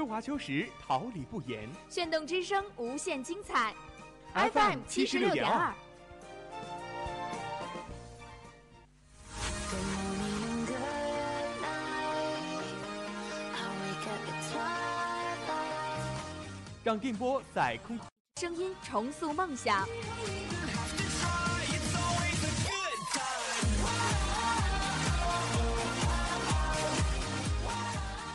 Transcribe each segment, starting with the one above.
春华秋实，桃李不言。炫动之声，无限精彩。FM 七十六点二。让电波在空声音重塑梦想。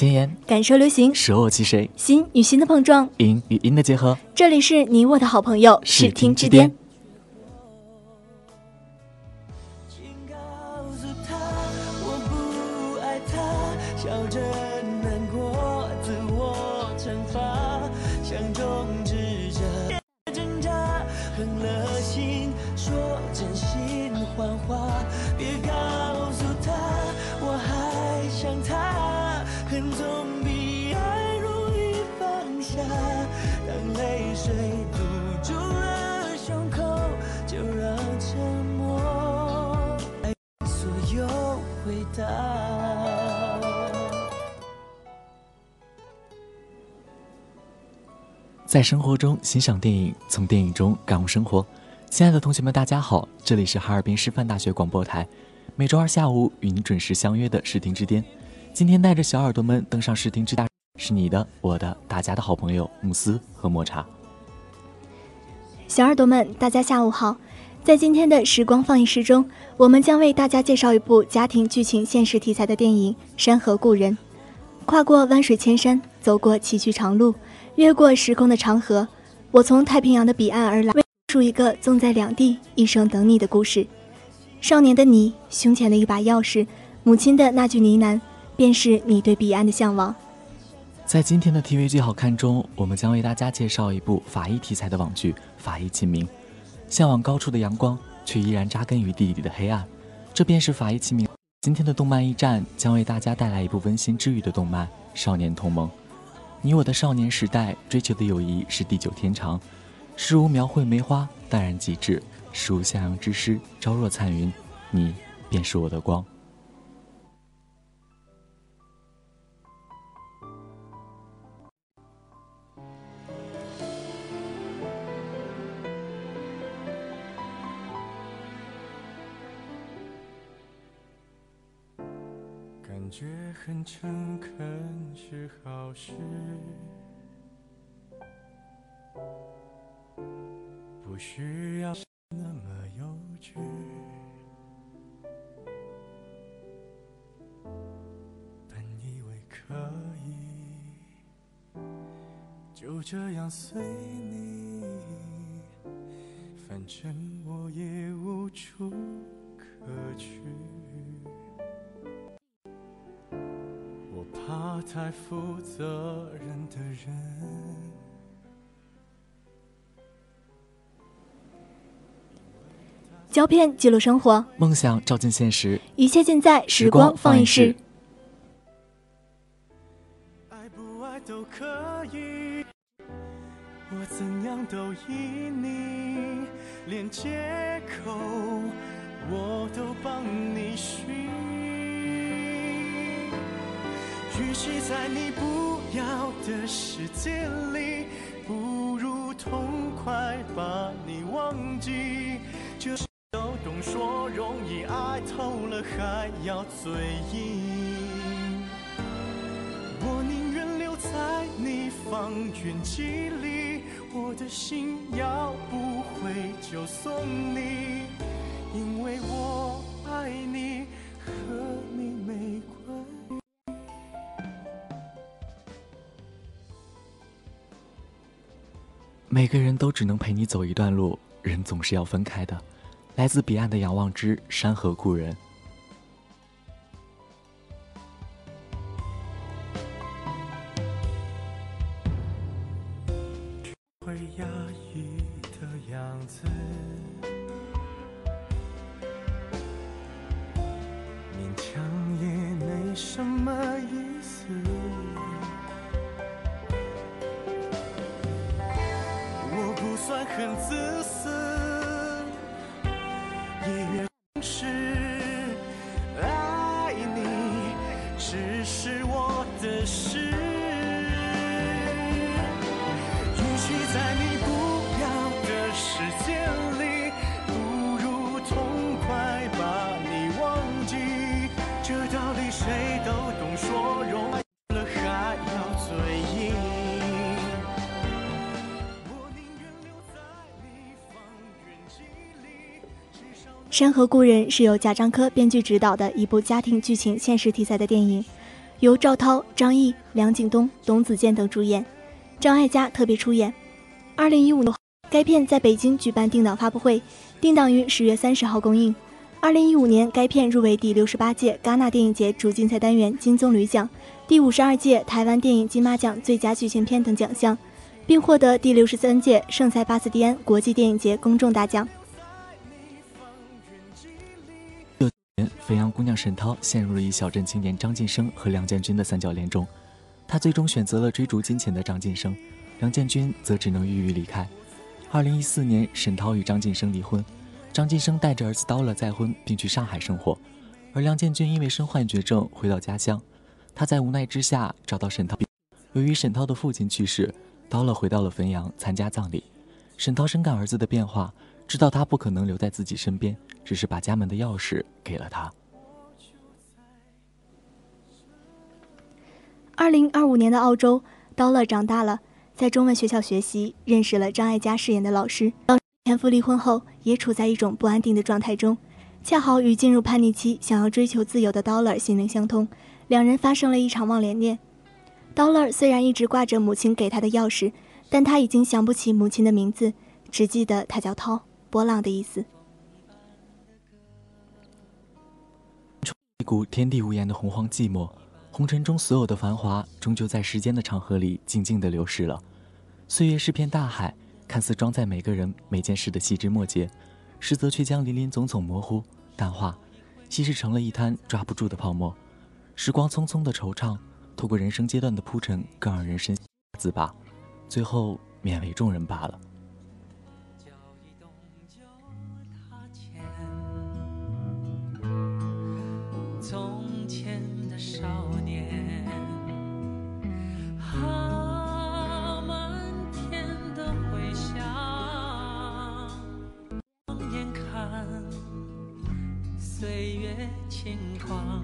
前沿，感受流行，舍我其谁？心与心的碰撞，音与音的结合。这里是你我的好朋友视听之巅。在生活中欣赏电影，从电影中感悟生活。亲爱的同学们，大家好，这里是哈尔滨师范大学广播台，每周二下午与您准时相约的视听之巅。今天带着小耳朵们登上视听之大，是你的、我的、大家的好朋友慕斯和抹茶。小耳朵们，大家下午好。在今天的时光放映室中，我们将为大家介绍一部家庭剧情现实题材的电影《山河故人》。跨过万水千山，走过崎岖长路，越过时空的长河，我从太平洋的彼岸而来，为述一个纵在两地，一生等你的故事。少年的你，胸前的一把钥匙，母亲的那句呢喃，便是你对彼岸的向往。在今天的 TV 剧好看中，我们将为大家介绍一部法医题材的网剧《法医秦明》。向往高处的阳光，却依然扎根于地底的黑暗，这便是法医秦明。今天的动漫驿站将为大家带来一部温馨治愈的动漫《少年同盟》。你我的少年时代追求的友谊是地久天长，诗如描绘梅花淡然极致，时如向阳之诗朝若灿云。你便是我的光。很诚恳是好事，不需要那么幼稚。本以为可以就这样随你，反正我也无处可去。我怕太负责任的人。胶片记录生活，梦想照进现实，一切尽在时光放映室。都只能陪你走一段路，人总是要分开的。来自彼岸的仰望之山河故人。会压抑的样子，很自私，山河故人》是由贾樟柯编剧执导的一部家庭剧情现实题材的电影，由赵涛、张译、梁景东、董子健等主演，张艾嘉特别出演。二零一五年，该片在北京举办定档发布会，定档于十月三十号公映。二零一五年，该片入围第六十八届戛纳电影节主竞赛单元金棕榈奖、第五十二届台湾电影金马奖最佳剧情片等奖项，并获得第六十三届圣塞巴斯蒂安国际电影节公众大奖。汾阳姑娘沈涛陷入了一小镇青年张晋生和梁建军的三角恋中，她最终选择了追逐金钱的张晋生，梁建军则只能郁郁离开。二零一四年，沈涛与张晋生离婚，张晋生带着儿子刀了再婚，并去上海生活，而梁建军因为身患绝症回到家乡，他在无奈之下找到沈涛。由于沈涛的父亲去世，刀了回到了汾阳参加葬礼。沈涛深感儿子的变化，知道他不可能留在自己身边，只是把家门的钥匙给了他。二零二五年的澳洲，刀乐长大了，在中文学校学习，认识了张艾嘉饰演的老师。前夫离婚后，也处在一种不安定的状态中，恰好与进入叛逆期、想要追求自由的刀乐心灵相通，两人发生了一场忘年恋。刀乐虽然一直挂着母亲给他的钥匙，但他已经想不起母亲的名字，只记得她叫涛，波浪的意思。一股天地无言的洪荒寂寞，红尘中所有的繁华，终究在时间的长河里静静的流逝了。岁月是片大海，看似装载每个人每件事的细枝末节，实则却将林林总总模糊淡化，稀释成了一滩抓不住的泡沫。时光匆匆的惆怅，透过人生阶段的铺陈，更让人深自拔，最后勉为众人罢了。轻狂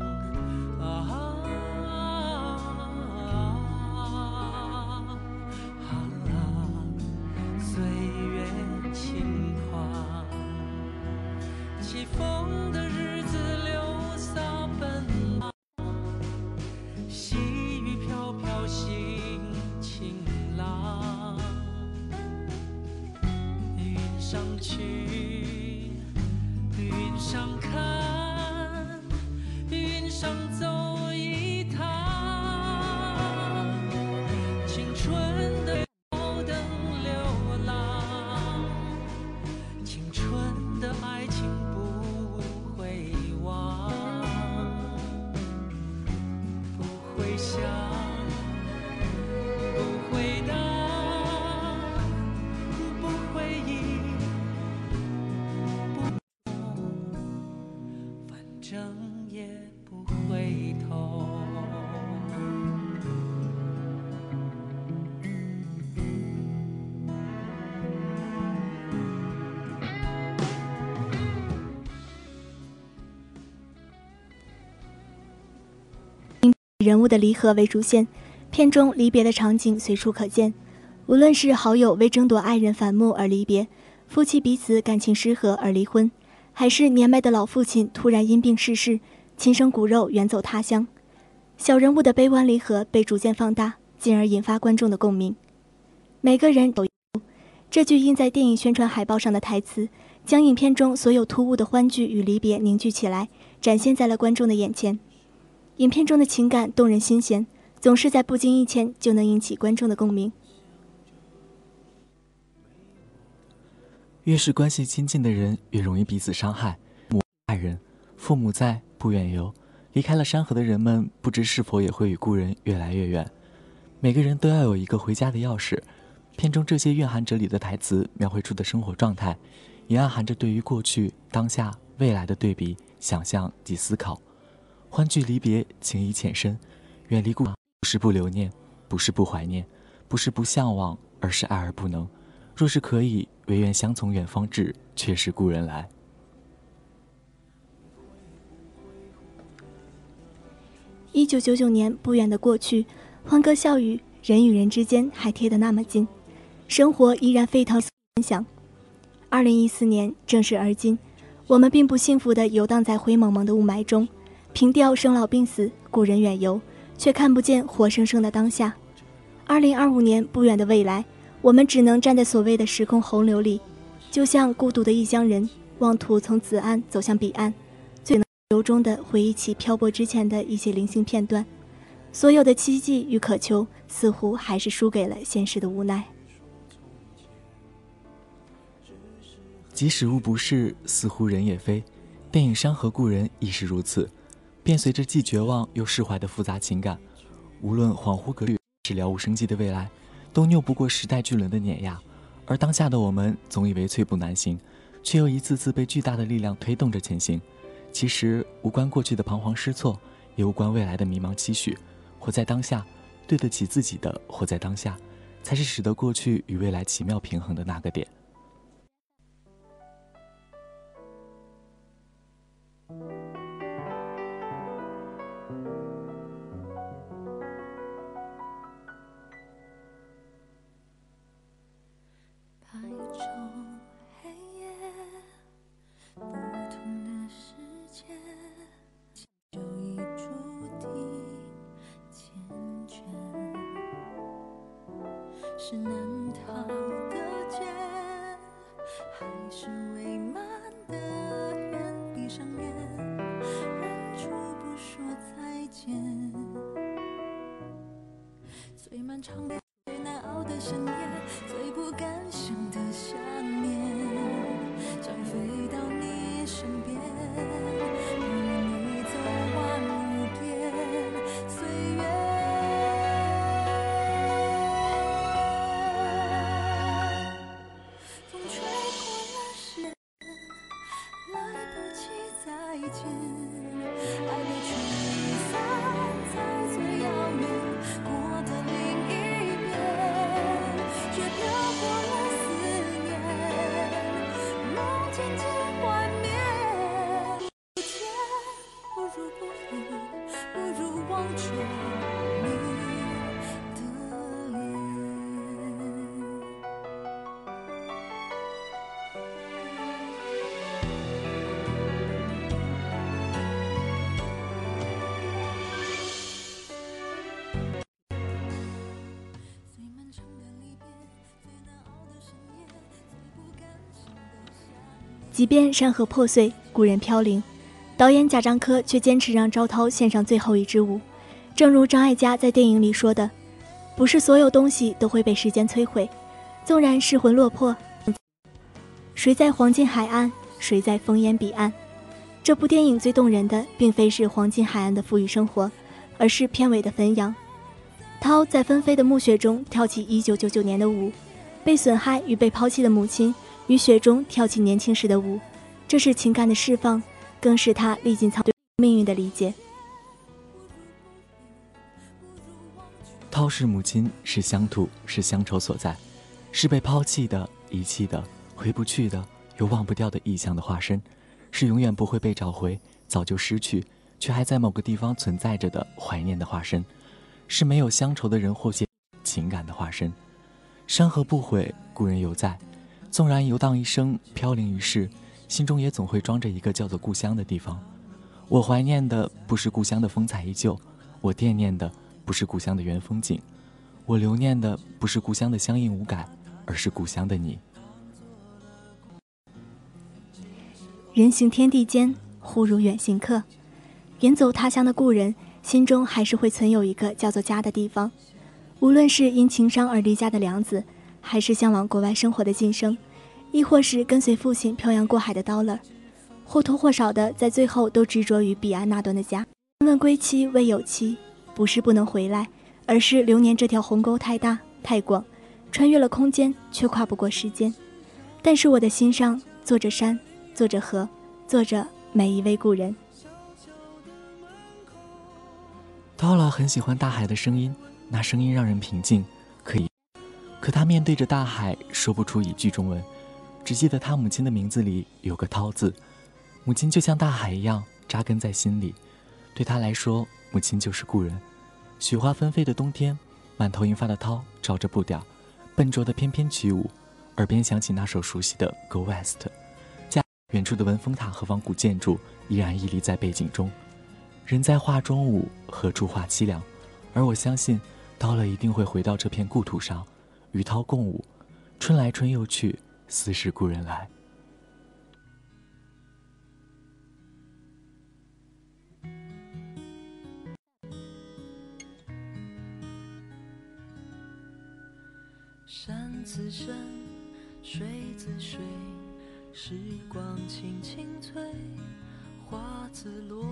人物的离合为主线，片中离别的场景随处可见。无论是好友为争夺爱人反目而离别，夫妻彼此感情失和而离婚，还是年迈的老父亲突然因病逝世，亲生骨肉远走他乡，小人物的悲欢离合被逐渐放大，进而引发观众的共鸣。每个人都这句印在电影宣传海报上的台词，将影片中所有突兀的欢聚与离别凝聚起来，展现在了观众的眼前。影片中的情感动人心弦，总是在不经意间就能引起观众的共鸣。越是关系亲近的人，越容易彼此伤害。母爱人，父母在，不远游。离开了山河的人们，不知是否也会与故人越来越远。每个人都要有一个回家的钥匙。片中这些蕴含哲理的台词，描绘出的生活状态，也暗含着对于过去、当下、未来的对比、想象及思考。欢聚离别，情谊浅深。远离故，不是不留念，不是不怀念，不是不向往，而是爱而不能。若是可以，唯愿相从远方至，却是故人来。一九九九年不远的过去，欢歌笑语，人与人之间还贴得那么近，生活依然沸腾分享。二零一四年正是而今，我们并不幸福地游荡在灰蒙蒙的雾霾中，凭吊生老病死，故人远游，却看不见活生生的当下。二零二五年不远的未来。我们只能站在所谓的时空洪流里，就像孤独的异乡人，妄图从此岸走向彼岸，最能由衷的回忆起漂泊之前的一些零星片段。所有的期冀与渴求，似乎还是输给了现实的无奈。即使物不是，似乎人也非。电影《山河故人》亦是如此，便随着既绝望又释怀的复杂情感。无论恍惚隔虑，是了无生机的未来。都拗不过时代巨轮的碾压，而当下的我们总以为寸步难行，却又一次次被巨大的力量推动着前行。其实无关过去的彷徨失措，也无关未来的迷茫期许。活在当下，对得起自己的活在当下，才是使得过去与未来奇妙平衡的那个点。即便山河破碎，故人飘零，导演贾樟柯却坚持让赵涛献上最后一支舞。正如张艾嘉在电影里说的：“不是所有东西都会被时间摧毁，纵然失魂落魄，谁在黄金海岸，谁在烽烟彼岸。”这部电影最动人的，并非是黄金海岸的富裕生活，而是片尾的汾阳。涛在纷飞的暮雪中跳起1999年的舞，被损害与被抛弃的母亲。于雪中跳起年轻时的舞，这是情感的释放，更是他历尽沧对命运的理解。涛是母亲，是乡土，是乡愁所在，是被抛弃的、遗弃的、回不去的、又忘不掉的异乡的化身，是永远不会被找回、早就失去却还在某个地方存在着的怀念的化身，是没有乡愁的人或些情感的化身。山河不悔，故人犹在。纵然游荡一生，飘零于世，心中也总会装着一个叫做故乡的地方。我怀念的不是故乡的风采依旧，我惦念的不是故乡的原风景，我留念的不是故乡的乡音无改，而是故乡的你。人行天地间，忽如远行客。远走他乡的故人，心中还是会存有一个叫做家的地方。无论是因情伤而离家的良子，还是向往国外生活的晋升，亦或是跟随父亲漂洋过海的 Dollar，或多或少的在最后都执着于彼岸那端的家。问归期未有期，不是不能回来，而是流年这条鸿沟太大太广，穿越了空间，却跨不过时间。但是我的心上坐着山。坐着河，坐着每一位故人。到了很喜欢大海的声音，那声音让人平静，可以。可他面对着大海，说不出一句中文，只记得他母亲的名字里有个涛字。母亲就像大海一样扎根在心里，对他来说，母亲就是故人。雪花纷飞的冬天，满头银发的涛照着步调，笨拙的翩翩起舞，耳边响起那首熟悉的《Go West》。家远处的文峰塔和仿古建筑依然屹立在背景中，人在画中舞，何处话凄凉？而我相信，刀了一定会回到这片故土上，与涛共舞。春来春又去，似是故人来。山自山，水自水。时光轻轻催，花自落，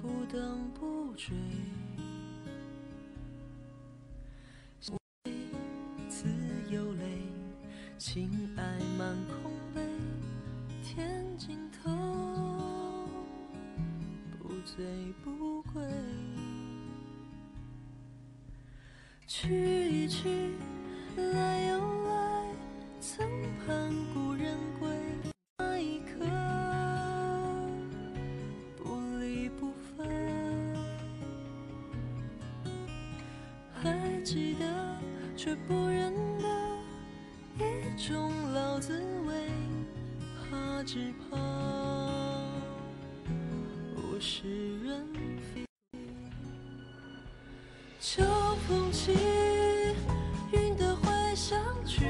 不等不追。情爱满空杯，天尽头，不醉不归。去一去，来又来。曾盼是人非。秋风起，云的会相聚。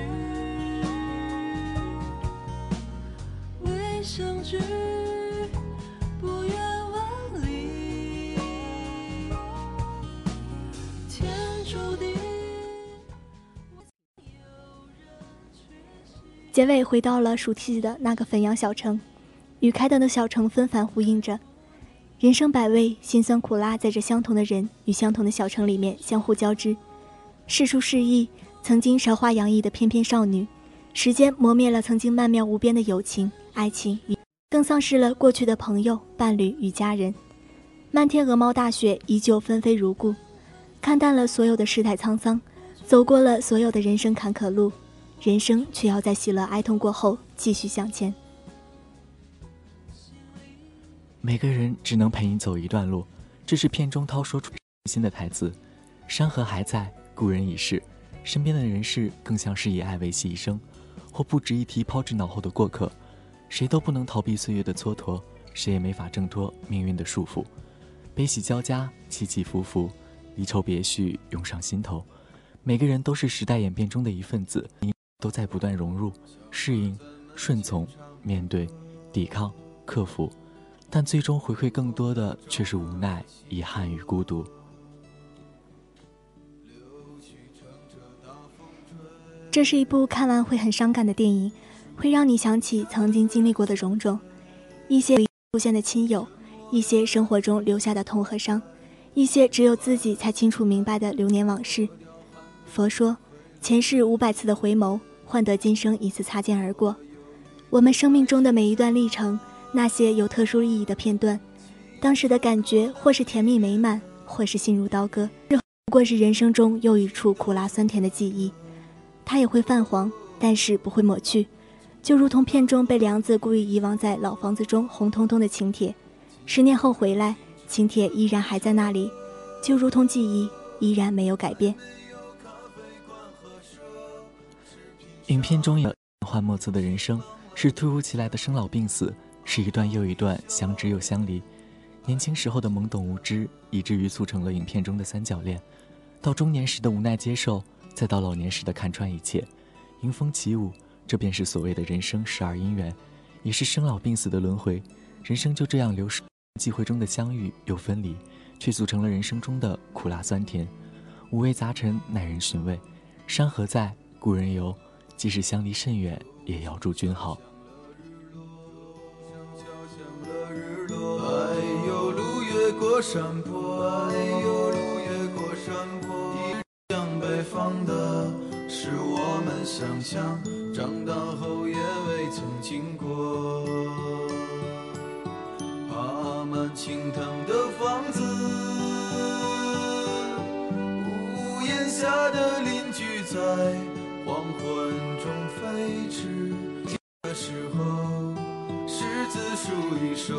相聚，不远万里。天注定。结尾回到了熟悉的那个汾阳小城，与开灯的小城纷繁呼应着。人生百味，辛酸苦辣，在这相同的人与相同的小城里面相互交织。世出世异，曾经韶华洋溢的翩翩少女，时间磨灭了曾经曼妙无边的友情。爱情更丧失了过去的朋友、伴侣与家人。漫天鹅毛大雪依旧纷飞如故，看淡了所有的世态沧桑，走过了所有的人生坎坷路，人生却要在喜乐哀痛过后继续向前。每个人只能陪你走一段路，这是片中涛说出心的台词。山河还在，故人已逝，身边的人事更像是以爱维系一生，或不值一提抛之脑后的过客。谁都不能逃避岁月的蹉跎，谁也没法挣脱命运的束缚。悲喜交加，起起伏伏，离愁别绪涌上心头。每个人都是时代演变中的一份子，你都在不断融入、适应、顺从、面对、抵抗、克服，但最终回馈更多的却是无奈、遗憾与孤独。这是一部看完会很伤感的电影。会让你想起曾经经历过的种种，一些出现的亲友，一些生活中留下的痛和伤，一些只有自己才清楚明白的流年往事。佛说，前世五百次的回眸，换得今生一次擦肩而过。我们生命中的每一段历程，那些有特殊意义的片段，当时的感觉或是甜蜜美满，或是心如刀割，不过是人生中又一处苦辣酸甜的记忆。它也会泛黄，但是不会抹去。就如同片中被梁子故意遗忘在老房子中红彤彤的请帖，十年后回来，请帖依然还在那里，就如同记忆依然没有改变。影片中有变幻莫测的人生，是突如其来的生老病死，是一段又一段相知又相离。年轻时候的懵懂无知，以至于促成了影片中的三角恋；到中年时的无奈接受，再到老年时的看穿一切。迎风起舞，这便是所谓的人生十二因缘，也是生老病死的轮回。人生就这样流逝，际会中的相遇又分离，却组成了人生中的苦辣酸甜。五味杂陈，耐人寻味。山河在，故人游。即使相离甚远，也要祝君好。过山坡，哎呦，路越过山坡。向北方的是我们想象，长大后也未曾经过。爬满青藤的房子，屋檐下的邻居在。黄昏中飞驰的时候，柿子树一熟，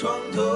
床头，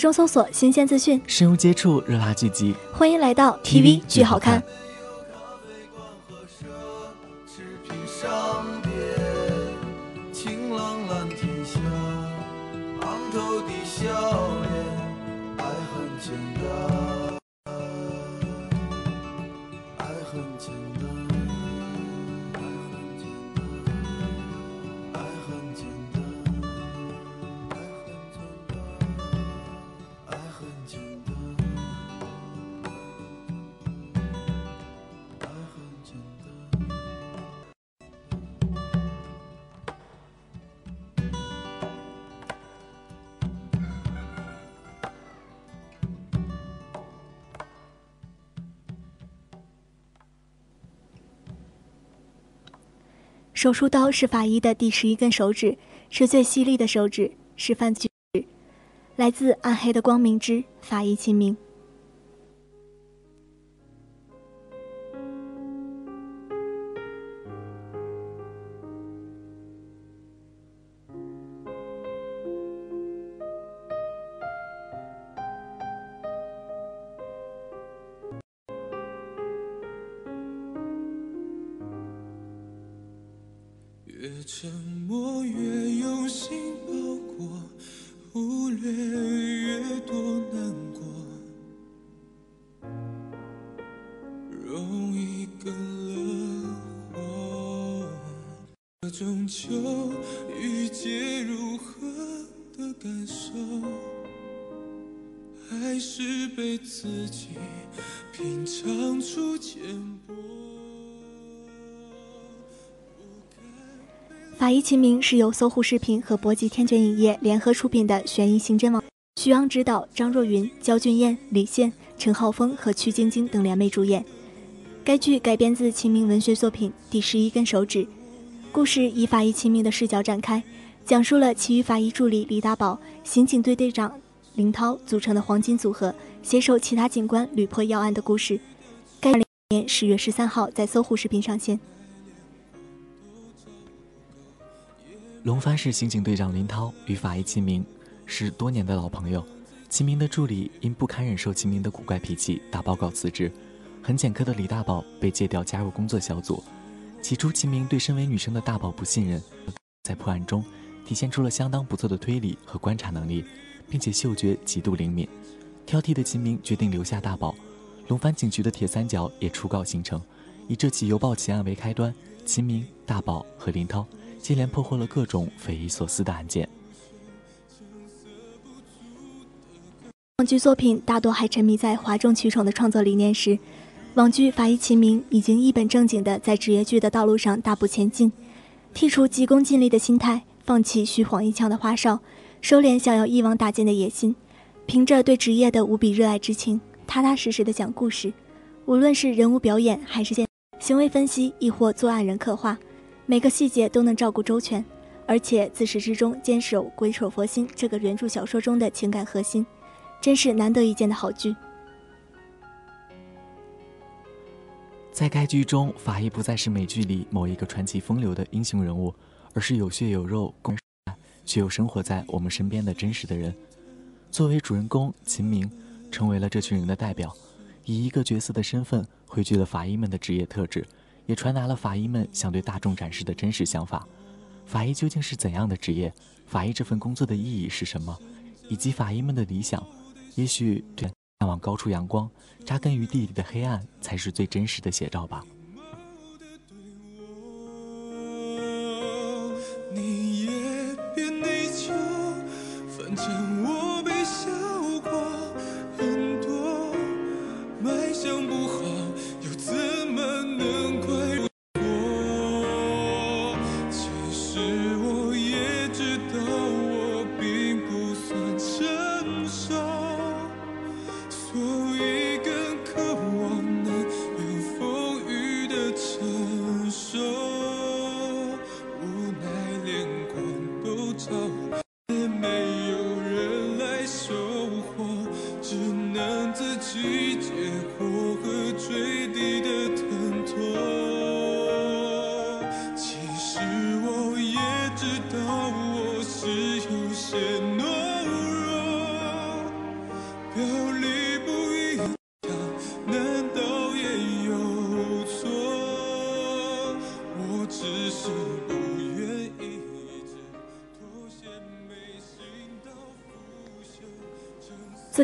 中搜索新鲜资讯，深入接触热辣剧集，欢迎来到 TV 剧好看。手术刀是法医的第十一根手指，是最犀利的手指，是犯罪指。来自暗黑的光明之法医秦明。容易更了火。这种秋雨节如何的感受，还是被自己品尝出浅薄。法医秦明是由搜狐视频和博吉天卷影业联合出品的悬疑刑侦网，徐昂执导，张若昀、焦俊艳、李现、陈浩峰和曲晶晶等联袂主演。该剧改编自秦明文学作品《第十一根手指》，故事以法医秦明的视角展开，讲述了其与法医助理李大宝、刑警队队长林涛组成的黄金组合携手其他警官屡破要案的故事。该年十月十三号在搜狐视频上线。龙帆市刑警队长林涛与法医秦明是多年的老朋友。秦明的助理因不堪忍受秦明的古怪脾气，打报告辞职。很简苛的李大宝被借调加入工作小组。起初，秦明对身为女生的大宝不信任，在破案中体现出了相当不错的推理和观察能力，并且嗅觉极度灵敏。挑剔的秦明决定留下大宝。龙帆警局的铁三角也初告形成，以这起邮报奇案为开端，秦明、大宝和林涛接连破获了各种匪夷所思的案件。网剧作品大多还沉迷在哗众取宠的创作理念时，网剧《法医秦明》已经一本正经地在职业剧的道路上大步前进，剔除急功近利的心态，放弃虚晃一枪的花哨，收敛想要一网打尽的野心，凭着对职业的无比热爱之情，踏踏实实地讲故事。无论是人物表演，还是行为分析，亦或作案人刻画，每个细节都能照顾周全，而且自始至终坚守“鬼手佛心”这个原著小说中的情感核心。真是难得一见的好剧。在该剧中，法医不再是美剧里某一个传奇风流的英雄人物，而是有血有肉、共却又生活在我们身边的真实的人。作为主人公，秦明成为了这群人的代表，以一个角色的身份汇聚了法医们的职业特质，也传达了法医们想对大众展示的真实想法。法医究竟是怎样的职业？法医这份工作的意义是什么？以及法医们的理想？也许，向往高处阳光，扎根于地底的黑暗，才是最真实的写照吧。你也别内疚，反正我被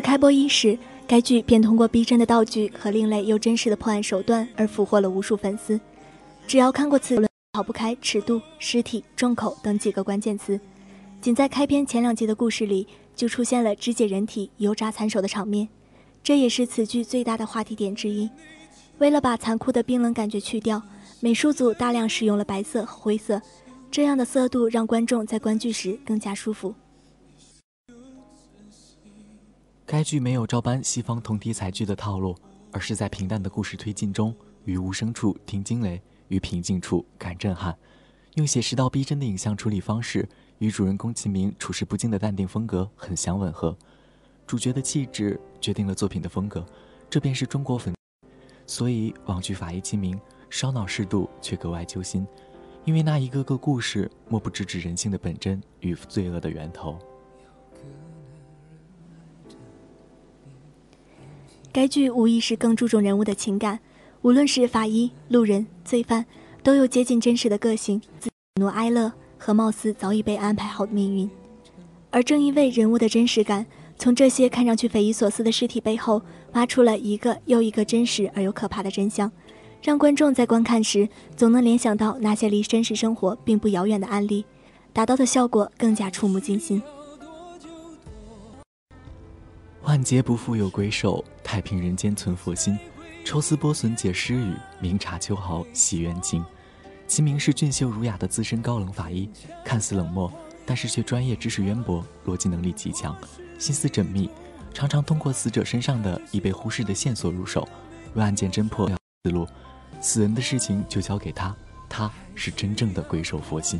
开播伊始，该剧便通过逼真的道具和另类又真实的破案手段而俘获了无数粉丝。只要看过此论，逃不开尺度、尸体、重口等几个关键词。仅在开篇前两集的故事里，就出现了肢解人体、油炸残手的场面，这也是此剧最大的话题点之一。为了把残酷的冰冷感觉去掉，美术组大量使用了白色和灰色，这样的色度让观众在观剧时更加舒服。该剧没有照搬西方同题材剧的套路，而是在平淡的故事推进中，于无声处听惊雷，于平静处感震撼，用写实到逼真的影像处理方式，与主人公秦明处事不惊的淡定风格很相吻合。主角的气质决定了作品的风格，这便是中国粉。所以网剧《法医秦明》烧脑适度却格外揪心，因为那一个个故事莫不直指人性的本真与罪恶的源头。该剧无疑是更注重人物的情感，无论是法医、路人、罪犯，都有接近真实的个性、喜怒哀乐和貌似早已被安排好的命运。而正因为人物的真实感，从这些看上去匪夷所思的尸体背后，挖出了一个又一个真实而又可怕的真相，让观众在观看时总能联想到那些离真实生活并不遥远的案例，达到的效果更加触目惊心。万劫不复有鬼手，太平人间存佛心。抽丝剥笋解诗语，明察秋毫洗冤情。其名是俊秀儒雅的资深高冷法医，看似冷漠，但是却专业知识渊博，逻辑能力极强，心思缜密，常常通过死者身上的已被忽视的线索入手，为案件侦破思路。死人的事情就交给他，他是真正的鬼手佛心。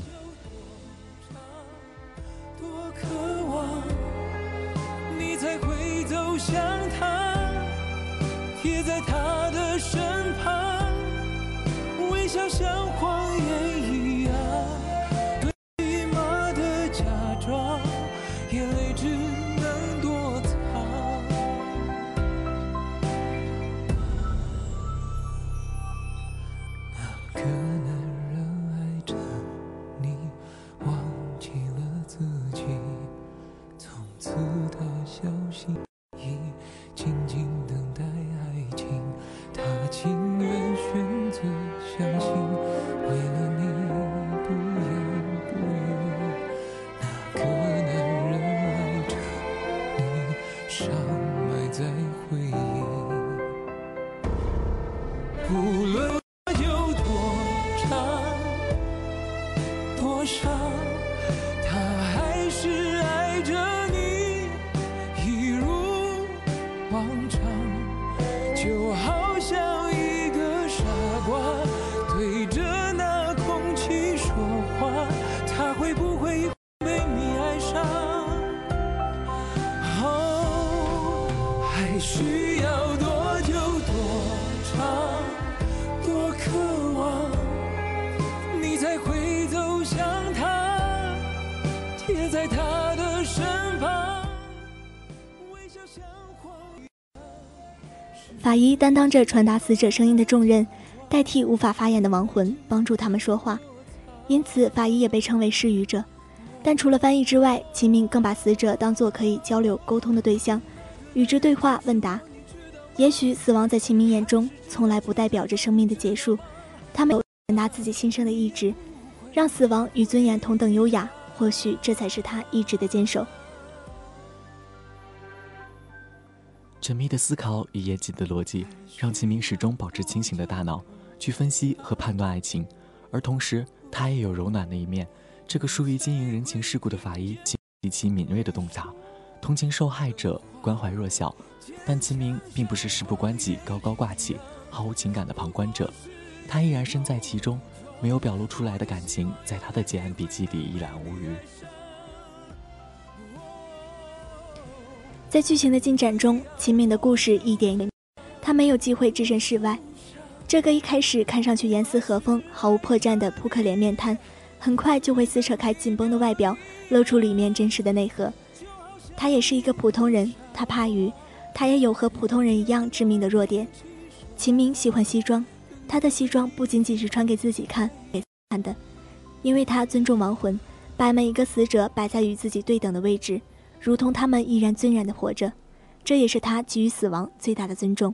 担当着传达死者声音的重任，代替无法发言的亡魂，帮助他们说话。因此，法医也被称为失语者。但除了翻译之外，秦明更把死者当作可以交流沟通的对象，与之对话问答。也许死亡在秦明眼中，从来不代表着生命的结束。他没有传达自己心声的意志，让死亡与尊严同等优雅。或许这才是他意志的坚守。缜密的思考与严谨的逻辑，让秦明始终保持清醒的大脑去分析和判断爱情，而同时他也有柔软的一面。这个疏于经营人情世故的法医，极其敏锐的洞察，同情受害者，关怀弱小。但秦明并不是事不关己、高高挂起、毫无情感的旁观者，他依然身在其中，没有表露出来的感情，在他的结案笔记里一览无余。在剧情的进展中，秦明的故事一点一，他没有机会置身事外。这个一开始看上去严丝合缝、毫无破绽的扑克脸面瘫，很快就会撕扯开紧绷的外表，露出里面真实的内核。他也是一个普通人，他怕鱼，他也有和普通人一样致命的弱点。秦明喜欢西装，他的西装不仅仅是穿给自己看、给看的，因为他尊重亡魂，把每一个死者摆在与自己对等的位置。如同他们依然尊然的活着，这也是他给予死亡最大的尊重。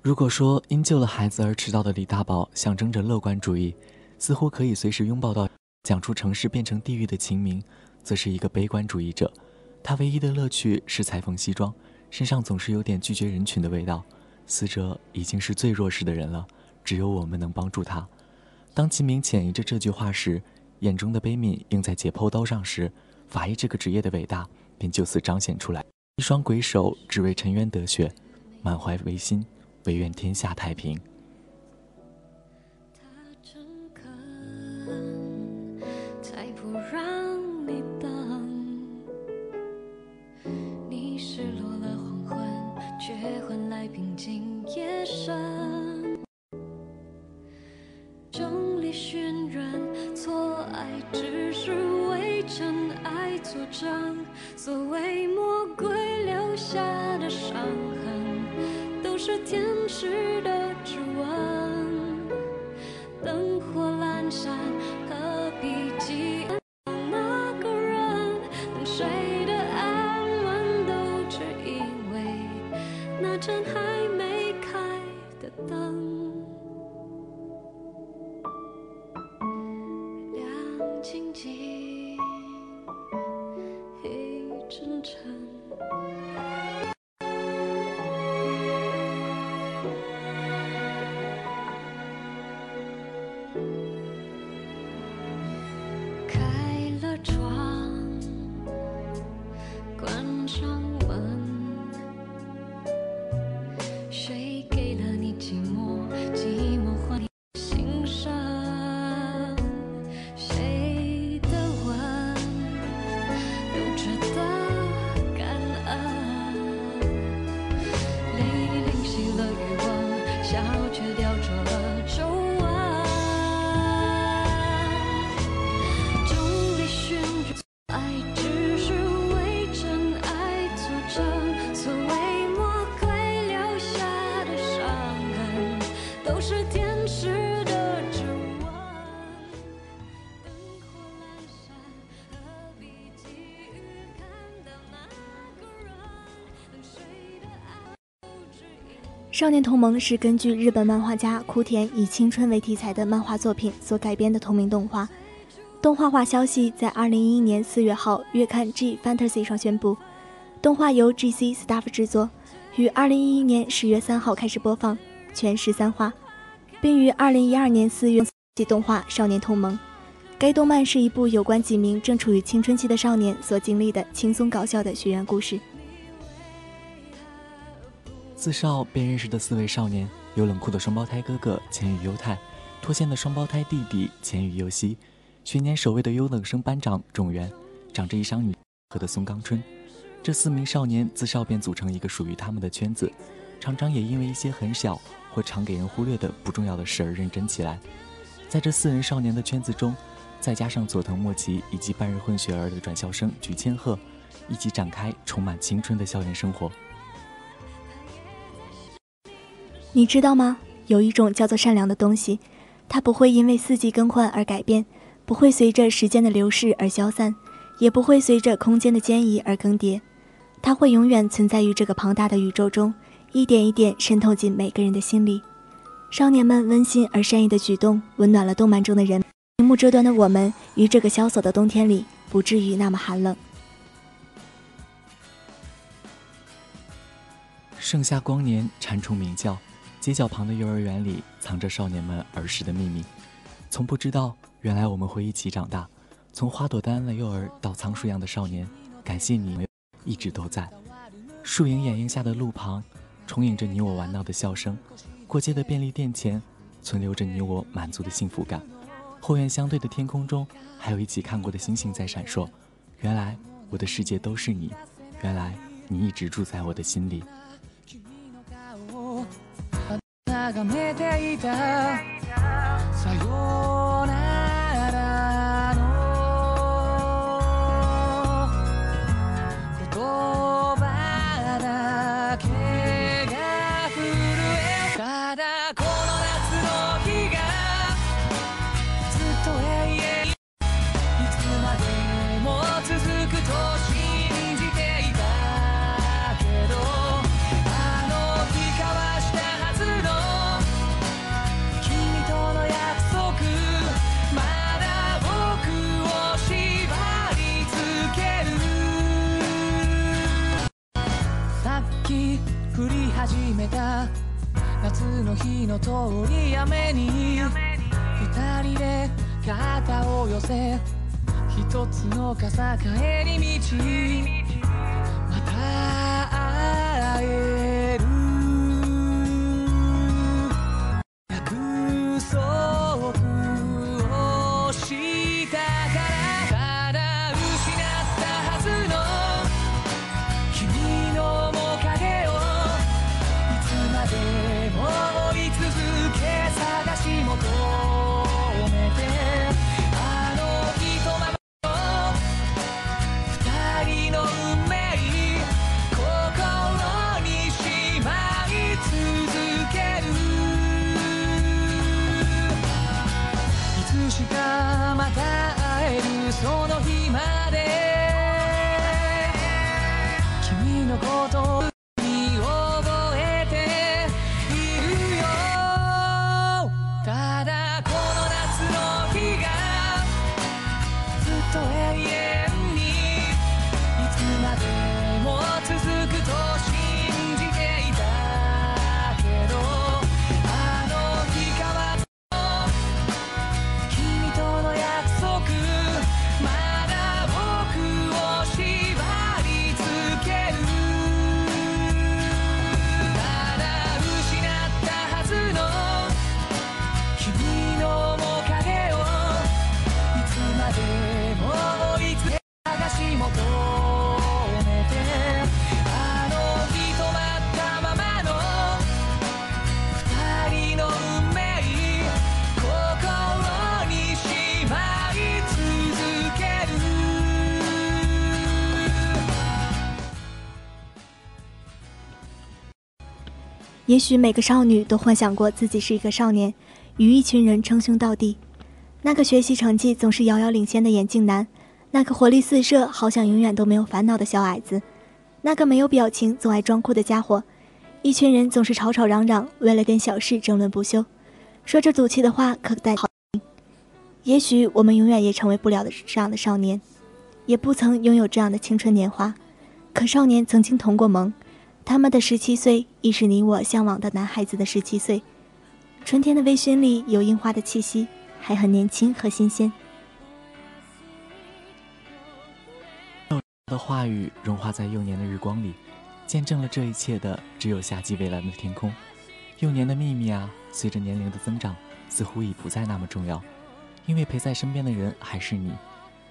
如果说因救了孩子而迟到的李大宝象征着乐观主义，似乎可以随时拥抱到讲出城市变成地狱的秦明，则是一个悲观主义者。他唯一的乐趣是裁缝西装，身上总是有点拒绝人群的味道。死者已经是最弱势的人了，只有我们能帮助他。当秦明潜移着这句话时，眼中的悲悯映在解剖刀上时，法医这个职业的伟大便就此彰显出来。一双鬼手只为沉冤得雪，满怀唯心，唯愿天下太平。所谓魔鬼留下的伤痕，都是天使的指纹。灯火阑珊，少年同盟是根据日本漫画家枯田以青春为题材的漫画作品所改编的同名动画。动画化消息在二零一一年四月号月刊 G Fantasy 上宣布，动画由 G.C. Staff 制作，于二零一一年十月三号开始播放，全十三话，并于二零一二年四月起动画《少年同盟》。该动漫是一部有关几名正处于青春期的少年所经历的轻松搞笑的学园故事。自少便认识的四位少年，有冷酷的双胞胎哥哥浅羽优太，脱线的双胞胎弟弟浅羽优希，学年首位的优等生班长种元，长着一双女和的松冈春。这四名少年自少便组成一个属于他们的圈子，常常也因为一些很小或常给人忽略的不重要的事而认真起来。在这四人少年的圈子中，再加上佐藤莫吉以及半日混血儿的转校生菊千鹤，一起展开充满青春的校园生活。你知道吗？有一种叫做善良的东西，它不会因为四季更换而改变，不会随着时间的流逝而消散，也不会随着空间的迁移而更迭。它会永远存在于这个庞大的宇宙中，一点一点渗透进每个人的心里。少年们温馨而善意的举动，温暖了动漫中的人。屏幕这端的我们，于这个萧索的冬天里，不至于那么寒冷。盛夏光年，蝉虫鸣叫，街角旁的幼儿园里藏着少年们儿时的秘密。从不知道，原来我们会一起长大。从花朵般的幼儿到仓鼠样的少年，感谢你，一直都在。树影掩映下的路旁，重影着你我玩闹的笑声。过街的便利店前，存留着你我满足的幸福感。后院相对的天空中，还有一起看过的星星在闪烁。原来我的世界都是你，原来你一直住在我的心里。眺めていた。さよう と永遠 也许每个少女都幻想过自己是一个少年，与一群人称兄道弟。那个学习成绩总是遥遥领先的眼镜男，那个活力四射、好像永远都没有烦恼的小矮子，那个没有表情、总爱装酷的家伙。一群人总是吵吵嚷嚷，为了点小事争论不休，说着赌气的话，可带好。也许我们永远也成为不了的这样的少年，也不曾拥有这样的青春年华。可少年曾经同过盟，他们的十七岁亦是你我向往的男孩子的十七岁。春天的微醺里有樱花的气息，还很年轻和新鲜。的话语融化在幼年的日光里，见证了这一切的只有夏季蔚蓝的天空。幼年的秘密啊，随着年龄的增长，似乎已不再那么重要，因为陪在身边的人还是你。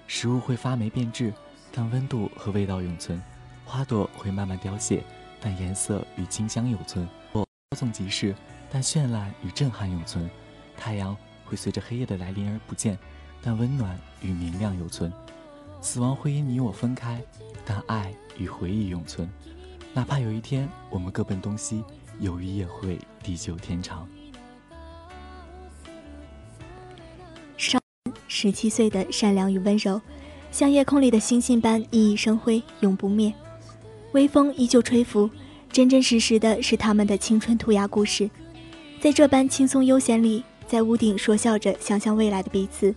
食物会发霉变质，但温度和味道永存；花朵会慢慢凋谢，但颜色与清香永存。我稍纵即逝，但绚烂与震撼永存。太阳会随着黑夜的来临而不见，但温暖与明亮永存。死亡会因你我分开，但爱与回忆永存。哪怕有一天我们各奔东西，友谊也会地久天长。少十七岁的善良与温柔，像夜空里的星星般熠熠生辉，永不灭。微风依旧吹拂，真真实实的是他们的青春涂鸦故事。在这般轻松悠闲里，在屋顶说笑着想象未来的彼此，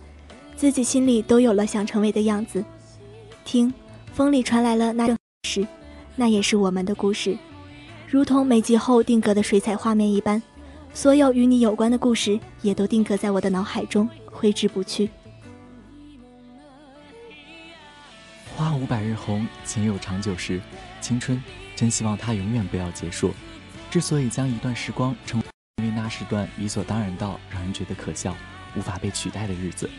自己心里都有了想成为的样子。听，风里传来了那事，那也是我们的故事，如同每集后定格的水彩画面一般，所有与你有关的故事也都定格在我的脑海中，挥之不去。花无百日红，情有长久时。青春，真希望它永远不要结束。之所以将一段时光称，为那是段理所当然到让人觉得可笑、无法被取代的日子，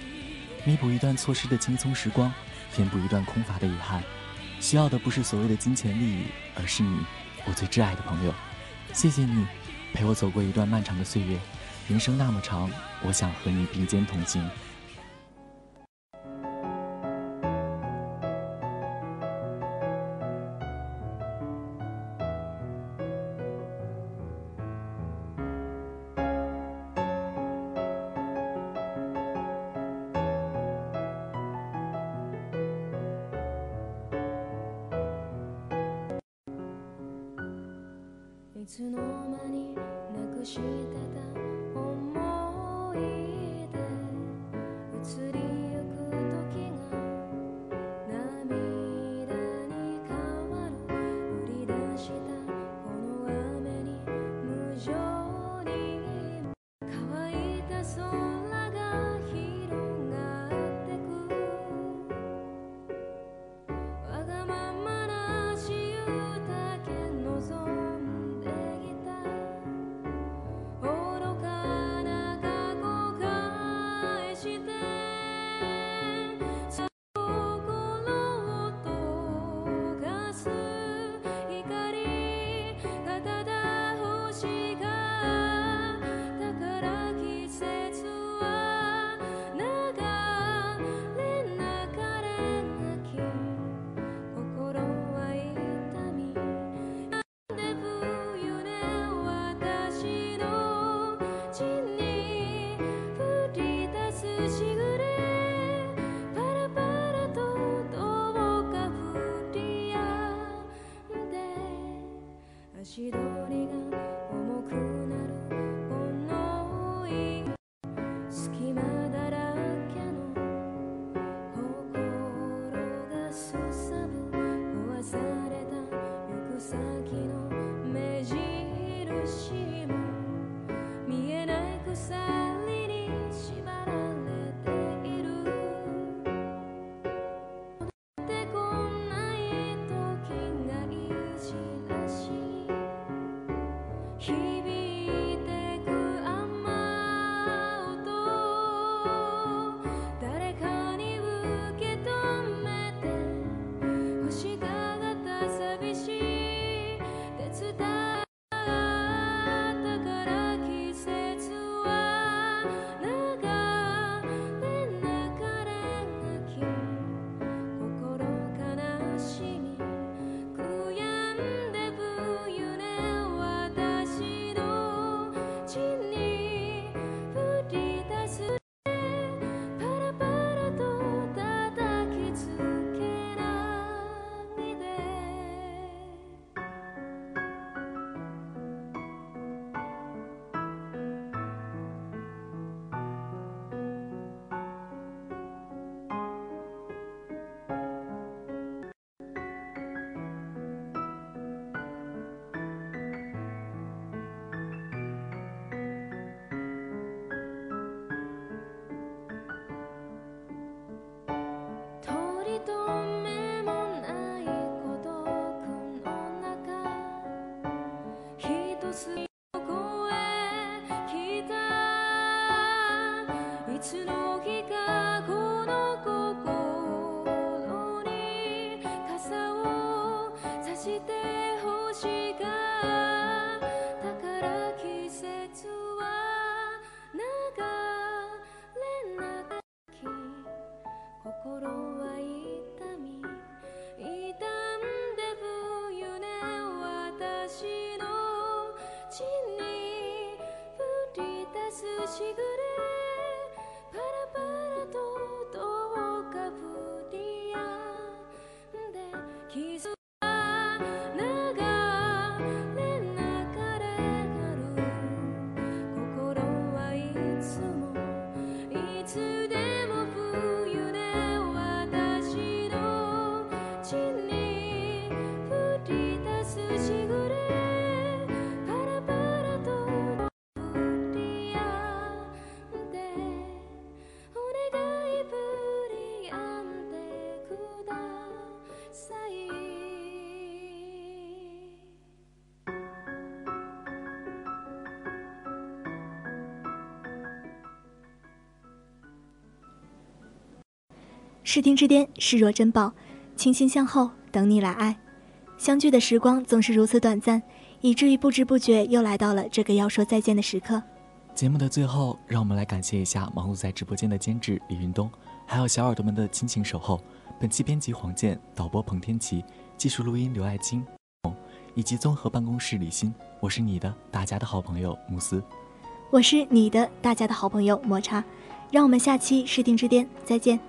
弥补一段错失的轻松时光。填补一段空乏的遗憾，需要的不是所谓的金钱利益，而是你，我最挚爱的朋友。谢谢你，陪我走过一段漫长的岁月。人生那么长，我想和你并肩同行。视听之巅，视若珍宝，倾心向后，等你来爱。相聚的时光总是如此短暂，以至于不知不觉又来到了这个要说再见的时刻。节目的最后，让我们来感谢一下忙碌在直播间的监制李云东，还有小耳朵们的亲情守候。本期编辑黄健，导播彭天琪，技术录音刘爱金，以及综合办公室李欣。我是你的大家的好朋友慕斯。我是你的大家的好朋友抹茶，让我们下期视听之巅再见。